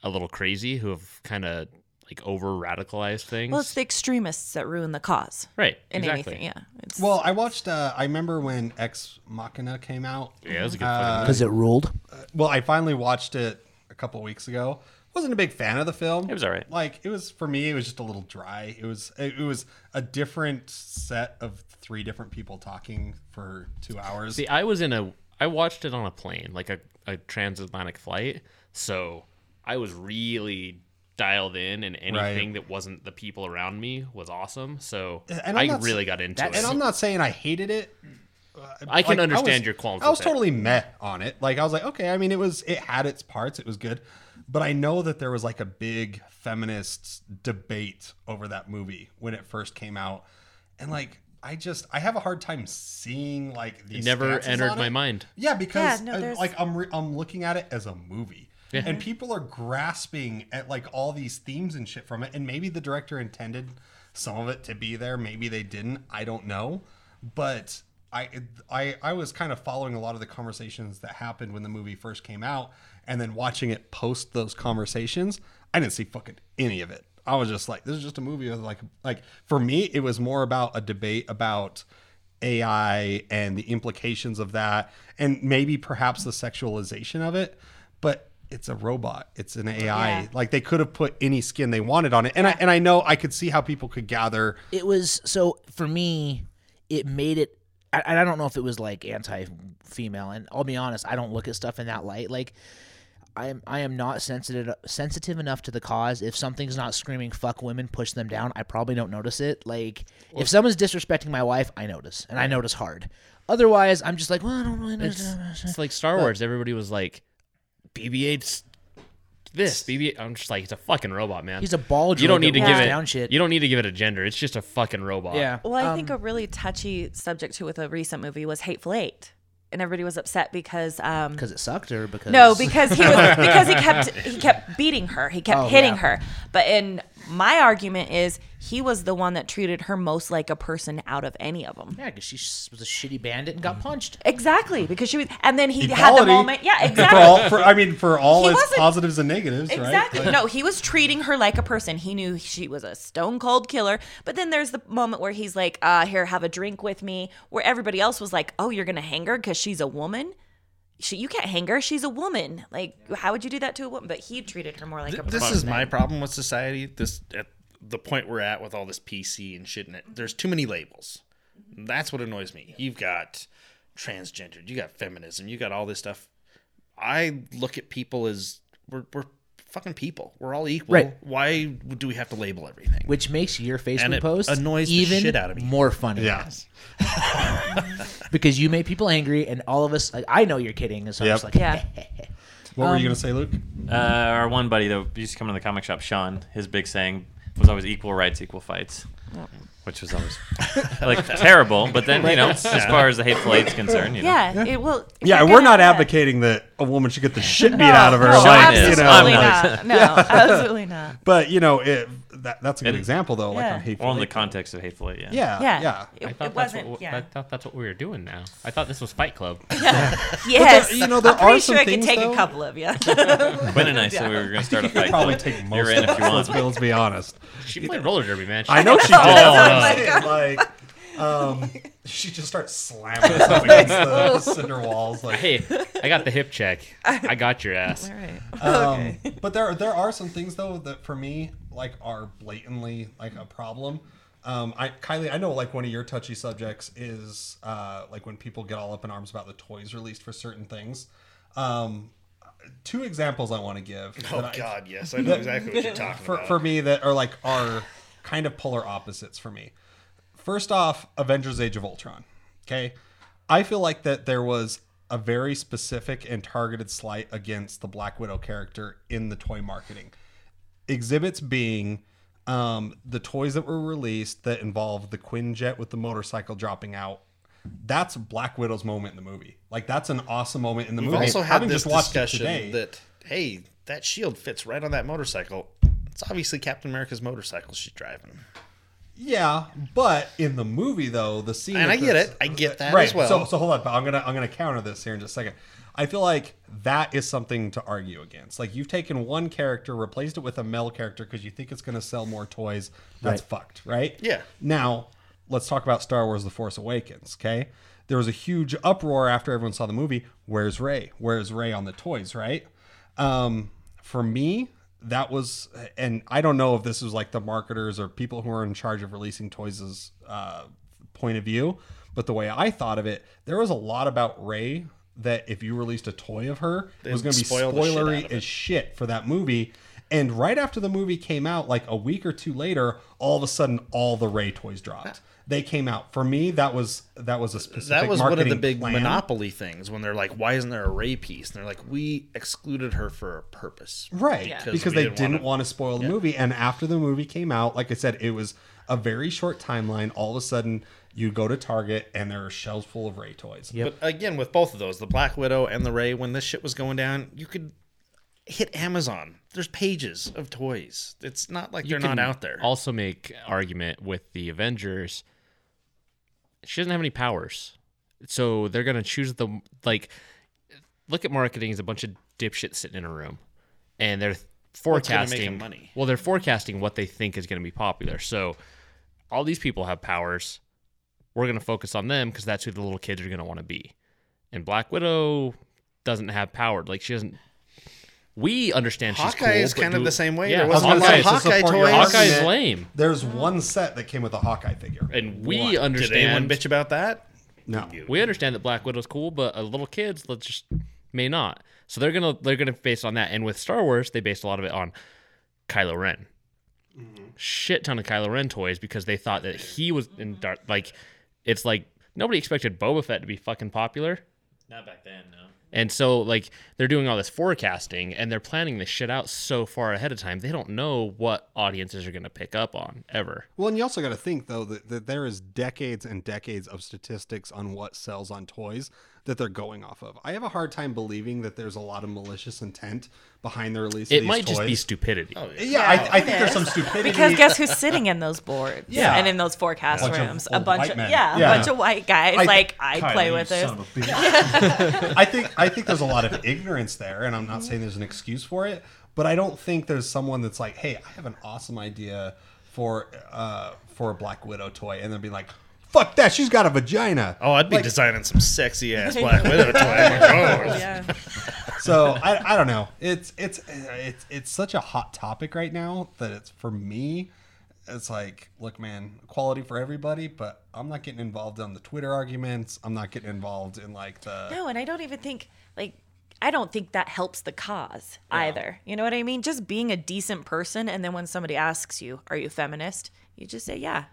a little crazy, who have kind of like over radicalized things. Well, it's the extremists that ruin the cause right, in exactly. anything. Yeah. It's, well i watched uh i remember when ex machina came out Yeah, it was a good Uh, fucking Because it ruled. well i finally watched it a couple weeks ago wasn't a big fan of the film It was alright. like it was for me it was just a little dry it was it, it was a different set of three different people talking for two hours See, I was in a. I watched it on a plane, like a, a transatlantic flight. So I was really dialed in, and anything that wasn't the people around me was awesome. So And I'm not s- really got into and it. And I'm not saying I hated it. I can like, understand was- your qualms. I was with it. totally met on it. Like I was like, okay. I mean, it was it had its parts. It was good, but I know that there was like a big feminist debate over that movie when it first came out, and like I just I have a hard time seeing like these. It never entered on my it. mind. Yeah, because Yeah, no, there's- like I'm re- I'm looking at it as a movie. Yeah. And people are grasping at like all these themes and shit from it. And maybe the director intended some of it to be there. Maybe they didn't. I don't know. But I I I was kind of following a lot of the conversations that happened when the movie first came out, and then watching it post those conversations. I didn't see fucking any of it. I was just like, this is just a movie with like like for me, it was more about a debate about AI and the implications of that, and maybe perhaps the sexualization of it. But it's a robot. It's an AI. Yeah. Like they could have put any skin they wanted on it, and I and I know I could see how people could gather. It was so for me. It made it. I, I don't know if it was like anti-female, and I'll be honest, I don't look at stuff in that light. Like, I am I am not sensitive sensitive enough to the cause. If something's not screaming "fuck women," push them down. I probably don't notice it. Like, if someone's disrespecting my wife, I notice, and I notice hard. Otherwise, I'm just like, well, I don't really It's, notice. it's like Star Wars. Everybody was like, BB-8's this. BB-8. I'm just like, it's a fucking robot, man. He's a ball. you don't need to that give it. down shit. You don't need to give it a gender. It's just a fucking robot. yeah. well, I Um, think a really touchy subject too with a recent movie was Hateful Eight. And everybody was upset because um, because it sucked, or because No, because he was because he kept he kept beating her. He kept Oh, hitting yeah. her. But in my argument is he was the one that treated her most like a person out of any of them. yeah, because she was a shitty bandit and got punched. Exactly, because she was, and then he had the moment. Yeah, exactly. For exactly. all, for, I mean, for all He its positives and negatives, right? Exactly. right? No, he was treating her like a person. He knew she was a stone cold killer. But then there's the moment where he's like, uh, here, have a drink with me. Where everybody else was like, oh, you're going to hang her because she's a woman? She, you can't hang her. She's a woman. Like, how would you do that to a woman? But he treated her more like a Th- this person. is my problem with society. This at the point we're at with all this PC and shit in it. There's too many labels. That's what annoys me. You've got transgendered, you got feminism, you got all this stuff. I look at people as we're, we're fucking people. We're all equal. Right. Why do we have to label everything? Which makes your Facebook it post annoys the even shit out of me. more funny. Yeah. because you make people angry, and all of us. Like, I know you're kidding, so I'm just like, Yeah. What were Um, you gonna say, Luke? Uh, our one buddy that used to come to the comic shop, Sean, his big saying was always equal rights, equal fights. Which was always like terrible, but then you know, as far as the hateful eight's concerned, you know. Yeah, it will. Yeah, we're gonna- not advocating that a woman should get the shit beat No, out of her. no, like, is. you know, absolutely not. No, absolutely not. but you know, it, that, that's a good And- example though. Like on hateful. Or in the Eight. context of hateful eight, yeah. Yeah, Yeah, yeah. It, I thought it that's wasn't. what yeah. I thought that's what we were doing now. I thought this was Fight Club. yeah. yes, you know, there I'm pretty are some sure I could take though- a couple of you. Quinn and I said we were going to start a fight Probably club. take most You're in of if you us, want. Let's be, honest. She played roller derby, man. She- I know she did. Oh, I'm saying, like, um, she just starts slamming stuff against the cinder walls. Like, Hey, I got the hip check. I got your ass. All right. Um, but there there are some things though that for me like are blatantly like a problem. Um, I Kylie, I know like one of your touchy subjects is uh, like when people get all up in arms about the toys released for certain things. Um, two examples I want to give. Oh that I- God, yes, I know exactly what you're talking for, about. for me that are like are kind of polar opposites for me. First off, Avengers Age of Ultron. Okay. I feel like that there was a very specific and targeted slight against the Black Widow character in the toy marketing. Exhibits being um, the toys that were released that involve the Quinjet with the motorcycle dropping out. That's Black Widow's moment in the movie. Like that's an awesome moment in the We've movie. also had Having this just watched it discussion today- that hey, that shield fits right on that motorcycle. It's obviously Captain America's motorcycle she's driving. Yeah, but in the movie though, the scene And I get it. I get that right. as well. So so hold on, but I'm gonna I'm gonna counter this here in just a second. I feel like that is something to argue against. Like you've taken one character, replaced it with a male character because you think it's gonna sell more toys. That's fucked, right? Yeah. Now let's talk about Star Wars: The Force Awakens. Okay, there was a huge uproar after everyone saw the movie. Where's Rey? Where's Rey on the toys? Right? Um, for me, that was, and I don't know if this was like the marketers or people who are in charge of releasing toys' uh, point of view, but the way I thought of it, there was a lot about Rey that if you released a toy of her, it was going to be spoil the shit spoilery as shit for that movie. And right after the movie came out, like a week or two later, all of a sudden, all the Rey toys dropped. They came out. For me, that was that was a specific. that was one of the big plan. monopoly things when they're like, "Why isn't there a Rey piece?" And they're like, "We excluded her for a purpose." Right. Yeah. Because they didn't didn't wanna- want to spoil the movie. And after the movie came out, like I said, it was a very short timeline. All of a sudden, you go to Target and there are shelves full of Rey toys. Yep. But again, with both of those, the Black Widow and the Rey, when this shit was going down, you could hit Amazon. There's pages of toys. It's not like You they're not out there. Also, make argument with the Avengers. She doesn't have any powers, so they're gonna choose the like. Look at marketing as a bunch of dipshits sitting in a room, and they're gonna make 'em forecasting money? Well, they're forecasting what they think is gonna be popular. So, all these people have powers. We're gonna focus on them because that's who the little kids are gonna want to be. And Black Widow doesn't have power. Like she doesn't. We understand she's Hawkeye cool, is but kind of the same way. Yeah, There wasn't gonna a lot of Hawkeye support toys. Hawkeye's lame. There's one set that came with a Hawkeye figure. And we One. Did anyone bitch about that? No. we understand that Black Widow's cool, but uh, little kids let's just may not. So they're gonna they're gonna base on that. And with Star Wars, they based a lot of it on Kylo Ren. Shit ton of Kylo Ren toys because they thought that he was in dark. Like it's like nobody expected Boba Fett to be fucking popular. Not back then, no. And so, like, they're doing all this forecasting and they're planning this shit out so far ahead of time. They don't know what audiences are going to pick up on ever. Well, and you also got to think though that, that there is decades and decades of statistics on what sells on toys that they're going off of. I have a hard time believing that there's a lot of malicious intent behind the release. of It these might just be toys. stupidity. Yeah, I, I think there's some stupidity. Because guess who's sitting in those boards? Yeah. And in those forecast Bunch rooms? old a bunch of men. yeah, Yeah. a bunch of white guys. I- like I play with this. I think I think there's a lot of ignorance there, and I'm not saying there's an excuse for it, but I don't think there's someone that's like, "Hey, I have an awesome idea for uh, for a Black Widow toy," and then be like, "Fuck that, she's got a vagina." Oh, I'd be Like- designing some sexy ass Black Widow toy. Oh, Yeah. So I, I don't know. It's it's it's it's such a hot topic right now that it's for me. it's like, look, man, equality for everybody, but I'm not getting involved on the Twitter arguments. I'm not getting involved in like the. No, and I don't even think like I don't think that helps the cause either. You know what I mean? Just being a decent person and then when somebody asks you, "Are you feminist?" you just say, "Yeah."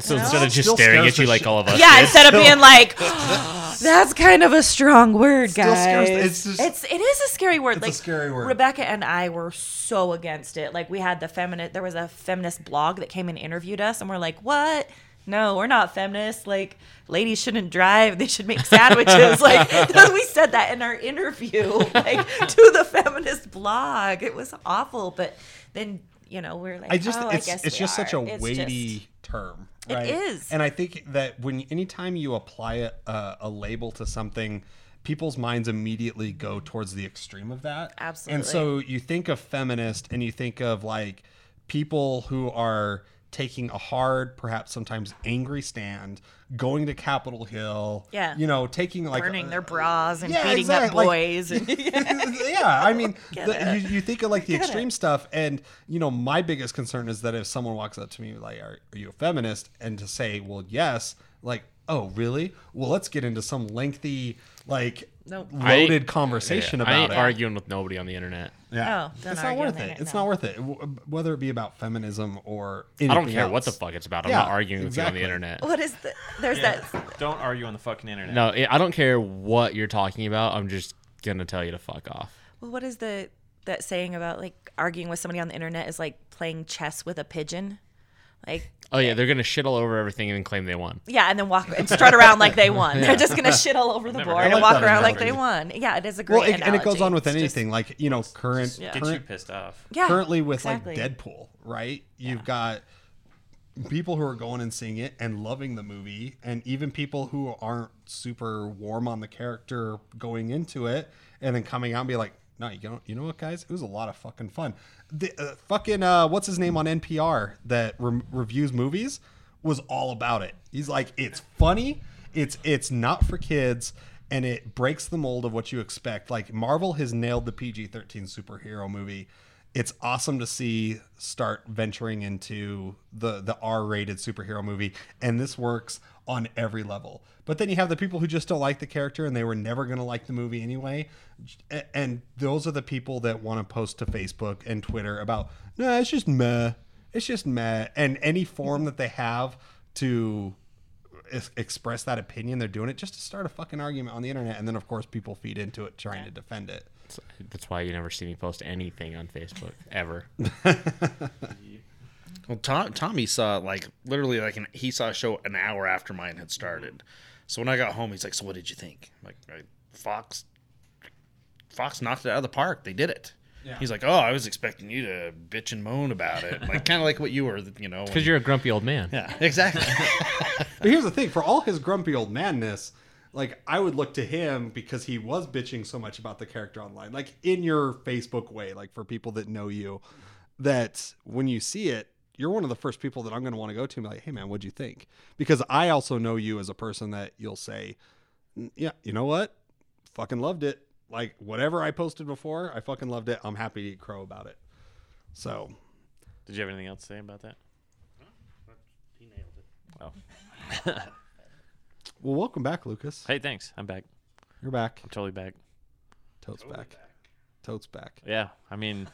So instead of just Still staring at you the like shit- all of us, Yeah, did. instead of being like that's kind of a strong word, Still scares- guys. it's just- it's it is a scary word. It's a like scary word. Rebecca and I were so against it. Like we had the feminist there was a feminist blog that came and interviewed us and we're like, "What? No, we're not feminists. Like ladies shouldn't drive. They should make sandwiches." like we said that in our interview like to the feminist blog. It was awful, but then, you know, we're like, I just oh, it's I guess it's just such a It's weighty just- term. It Right? is. and I think that when anytime you apply a, a, a label to something, people's minds immediately go towards the extreme of that. Absolutely. And so you think of feminist, and you think of like people who are taking a hard, perhaps sometimes angry stand, going to Capitol Hill. Yeah. you know, taking like burning uh, their bras and yeah, beating exactly. up Like- boys and yeah, I mean, the, you, you think of like the Get extreme it. stuff, and you know, my biggest concern is that if someone walks up to me like, "Are, are you a feminist?" and to say, "Well, yes," like, "Oh, really?" Well, let's get into some lengthy, like, Nope. loaded I- conversation I about ain't it. arguing with nobody on the internet. Yeah, Oh, don't it's not worth the it. It's no. not worth it, whether it be about feminism or I don't care what the fuck it's about. I'm Yeah, not arguing exactly. with you on the internet. what is the there's that Don't argue on the fucking internet. No, I I don't care what you're talking about. I'm just gonna tell you to fuck off. well, what is the that saying about like arguing with somebody on the internet is like playing chess with a pigeon like Oh yeah, they're gonna shit all over everything and then claim they won. yeah and then walk and strut around like they won they're just gonna shit all over the board I and like walk that around like they won yeah it is a great Well, it, and it goes on with It's just- anything, like you know, current, Yeah. Gets you current pissed off. yeah currently with exactly. like Deadpool, right? You've got people who are going and seeing it and loving the movie, and even people who aren't super warm on the character going into it, and then coming out and be like, "No, you know, you know what, guys? It was a lot of fucking fun." The uh, fucking uh, what's his name on NPR that re- reviews movies was all about it. He's like, "It's funny. It's it's not for kids." And it breaks the mold of what you expect. Like Marvel has nailed the PG-13 superhero movie it's awesome to see start venturing into the the R-rated superhero movie and this works on every level. But then you have the people who just don't like the character and they were never going to like the movie anyway. And those are the people that want to post to Facebook and Twitter about, "No, it's just meh. It's just meh." And any form that they have to express that opinion, they're doing it just to start a fucking argument on the internet and then of course people feed into it trying to defend it. So that's why you never see me post anything on Facebook ever. Well, Tom, Tommy saw like literally like an, he saw a show an hour after mine had started. So when I got home, he's like, "So what did you think?" I'm like, Fox, Fox knocked it out of the park. They did it. He's like, "Oh, I was expecting you to bitch and moan about it, like kind of like what you were, you know." Because you're a grumpy old man. yeah, exactly. But here's the thing: for all his grumpy old madness, like I would look to him because he was bitching so much about the character online, like in your Facebook way, like for people that know you, that when you see it, you're one of the first people that I'm going to want to go to and be like, "Hey, man, what'd you think?" Because I also know you as a person that you'll say, "Mm, "Yeah, you know what? Fucking loved it. Like whatever I posted before, I fucking loved it. I'm happy to eat crow about it." So Did you have anything else to say about that? Huh? He nailed it. Oh. Well, welcome back, Lucas. Hey, thanks. I'm back. You're back. I'm totally back. Totes back. Totes back. Yeah, I mean,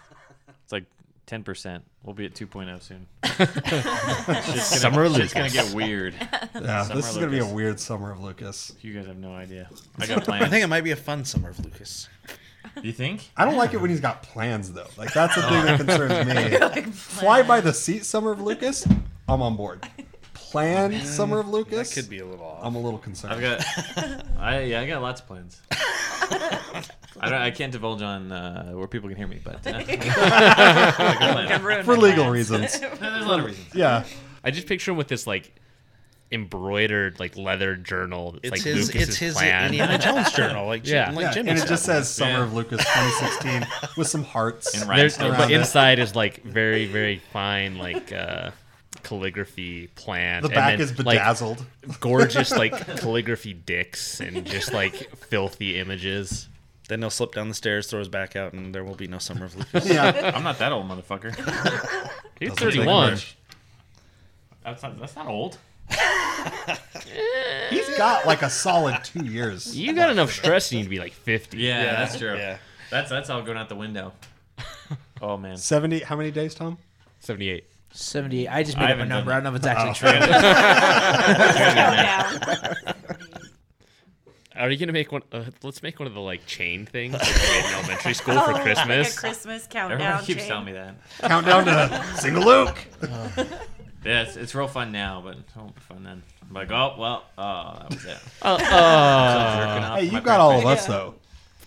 it's like 10%. We'll be at 2.0 soon. Summer of Lucas. It's gonna get weird. Yeah, Summer this is gonna be a weird summer of Lucas. You guys have no idea. I got plans. I think it might be a fun summer of Lucas. you think? I don't like it when he's got plans though. Like that's the thing that concerns me. Fly by the seat summer of Lucas, I'm on board. Planned summer of That Lucas, could be a little off. I'm a little concerned. I've got. I yeah, I got lots of plans. I don't. I can't divulge on uh, where people can hear me, but uh, I got plans. for legal reasons. There's a lot of reasons. Yeah, I just picture him with this like embroidered like leather journal. That's it's like his, Lucas's it's his plan. Indiana Jones journal, like Yeah. Like yeah. Jimmy and it just says summer Yeah. of Lucas 2016 with some hearts. And There's, rhinestones. but it. inside is like very very fine like uh calligraphy plan. The and back then, is like, bedazzled. gorgeous like calligraphy dicks and just like filthy images. Then he'll slip down the stairs, throw his back out, and there will be no summer of Lucas. Yeah. I'm not that old, motherfucker. He's 31. That's not, that's not old. He's got like a solid two years. You got enough stress, you need to be like 50. Yeah, that's true. Yeah. That's that's all going out the window. Oh man. 70, how many days, Tom? 78. 78. I just I made up a number. I don't know if it's actually true. Are you gonna make one? Uh, let's make one of the like chain things like we in elementary school for Oh, Christmas. Like a Christmas countdown. Everyone keeps chain. telling me that. Countdown to single Luke. Yeah, it's, it's real fun now, but it won't be fun then. I'm like, oh well, oh that was it. Uh, uh, Hey, you got all of parents' us though.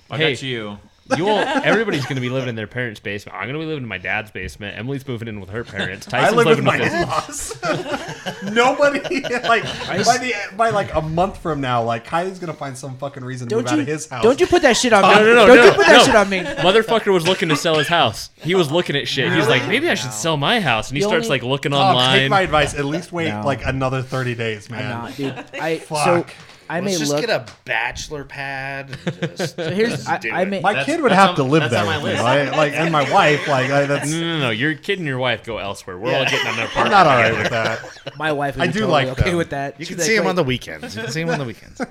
I Hey. got you. You will. Everybody's gonna be living in their parents' basement. I'm gonna be living in my dad's basement. Emily's moving in with her parents. I Tyson's live with living my his- in-laws. Nobody like by the by like a month from now, like Kylie's gonna find some fucking reason to Don't move out you, of his house. don't you put that shit on oh, me. no, no, don't no, you put that no. shit on me. Motherfucker was looking to sell his house. He was looking at shit. He's like, maybe I should sell my house, and he The starts only- like looking Tom, online. take my advice. At least wait No. like another thirty days, man. Nah, dude. I so Fuck. I may Let's just look. get a bachelor pad. And just, so here's just I, do I it. may. My That's- kid would that's have on- to live that's there on my with me, list. right? Like, and my wife, like, I, that's. no, no, no. Your kid and your wife go elsewhere. We're all getting on their I'm not all right with that. my wife. Would I be do totally like okay them. with that. You She's can like, see him on the weekends. You can see him on the weekends.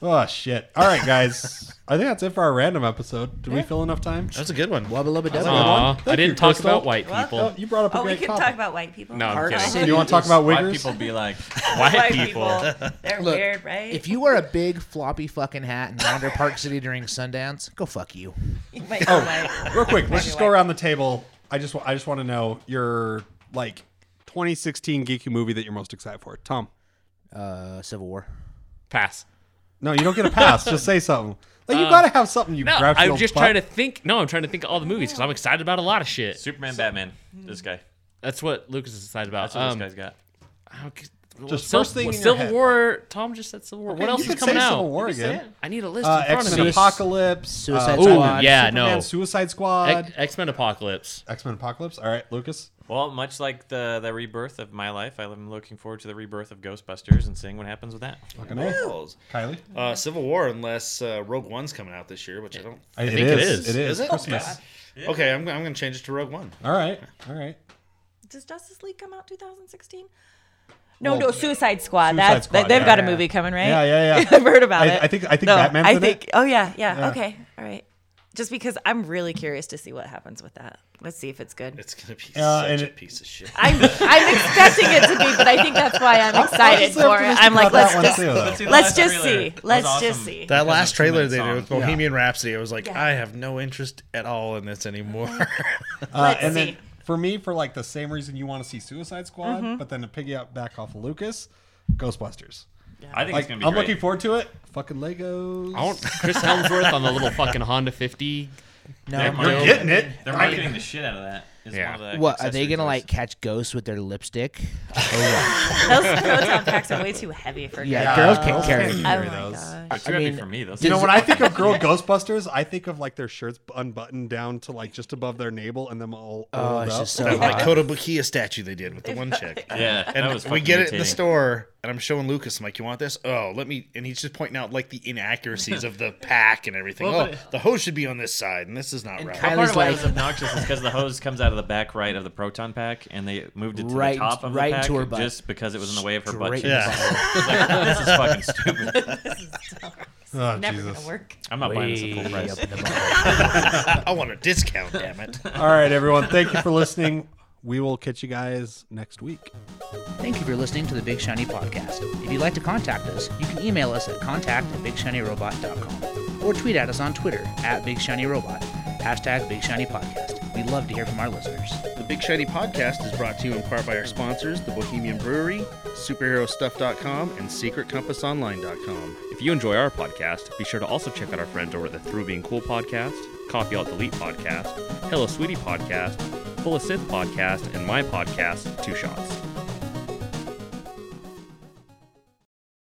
Oh shit! All right, guys. I think that's it for our random episode. Did we fill enough time? That's a good one. Wubba lubba dubba. Aw, Thank I didn't talk Crystal. about white What? people. Oh, you brought up a Oh, we great can topic. talk about white people. No, I'm Park kidding. City Do you want to talk about White wiggers? people be like, White, White people. people. They're Look, weird, right? If you wear a big floppy fucking hat and wander Park City during Sundance, go fuck you. You might go white. Real quick, let's just go around the table. I just, wa- I just want to know your like 2016 geeky movie that you're most excited for. Tom, Uh, Civil War. Pass. No, you don't get a pass. just say something. Like you got to have something you No, grab. I'm just trying to think. No, I'm trying to think of all the movies because I'm excited about a lot of shit. Superman, Batman. This guy. That's what Lucas is excited about. That's what Um, this guy's got. okay, Just Civil- first thing in your Civil head. War. Tom just said Civil War. what else you is could coming say out? Civil War again. I need a list Uh, in front X of Men. Apocalypse. Suicide uh, Ooh, yeah, Superman, no. Suicide Squad. X-Men Apocalypse. X Men Apocalypse. All right, Lucas. Well, much like the the rebirth of my life, I'm looking forward to the rebirth of Ghostbusters and seeing what happens with that. Fucking A. Kylie. Uh, Civil War, unless uh, Rogue One's coming out this year, which I don't. I think it is. It is. Is it? Christmas. Okay, I'm, I'm going to change it to Rogue One. All right. All right. Does Justice League come out 2016? No, Well, no, Suicide Squad. Suicide That's Squad, they've yeah. got a movie coming, right? Yeah, yeah, yeah. I've heard about I- it. I think- I think no, Batman's I in it. think. Oh yeah, yeah, Yeah. Okay, all right. Just because I'm really curious to see what happens with that. Let's see if it's good. It's going to be Uh, such and a it- piece of shit. I'm I'm expecting it to be, but I think that's why I'm excited for it. I'm like, let's just too. Let's see let's just trailer. see. That Let's just see. That last trailer they did with Bohemian Rhapsody, I was like, Yeah. I have no interest at all in this anymore. Uh, Let's and then for me, for like the same reason you want to see Suicide Squad, Mm-hmm. but then to piggyback back off of Lucas, Ghostbusters. I think Like, it's gonna be I'm great. looking forward to it. Fucking Legos. I want Chris Hemsworth on the little fucking Honda 50. No, They're no. marketing- getting it. They're marketing the shit out of that. Is Yeah. One of the What are they gonna like catch ghosts with their lipstick? Oh, those proton packs are way too heavy for Yeah, girls. girls can't carry. can't it. Oh carry my those. gosh. It's I gonna mean, be for me. Those You know, when I think of girl Ghostbusters, I think of like their shirts unbuttoned down to like just above their navel and them all Oh, it's up. just so that like hot. Kotobukiya statue they did with the one chick. yeah, that And was we get it in the store, and I'm showing Lucas. I'm like, "You want this? Oh, let me." And he's just pointing out like the inaccuracies of the pack and everything. Well, oh, but it- the hose should be on this side, and this is not right. Kylie- Part of why like- it was obnoxious is because the hose comes out of the back right of the proton pack, and they moved it to Right- the top of right the pack to her butt. just because it was in the way of her butt. Straight cheek. in the Yeah. butthole. This is fucking stupid. Oh, Never Jesus. gonna work. I'm not buying this at Way full price. up in the butthole. I want a discount, damn it. All right, everyone. Thank you for listening. We will catch you guys next week. Thank you for listening to the Big Shiny Podcast. If you'd like to contact us, you can email us at contact at bigshinyrobot.com or tweet at us on Twitter at Big Shiny Robot, hashtag Big Shiny Podcast. We'd love to hear from our listeners. The Big Shiny Podcast is brought to you in part by our sponsors, the Bohemian Brewery, SuperheroStuff.com, and SecretCompassOnline.com. If you enjoy our podcast, be sure to also check out our friends over at the Through Being Cool podcast, Copy Alt Delete podcast, Hello Sweetie podcast, Full of Sith podcast, and my podcast, Two Shots.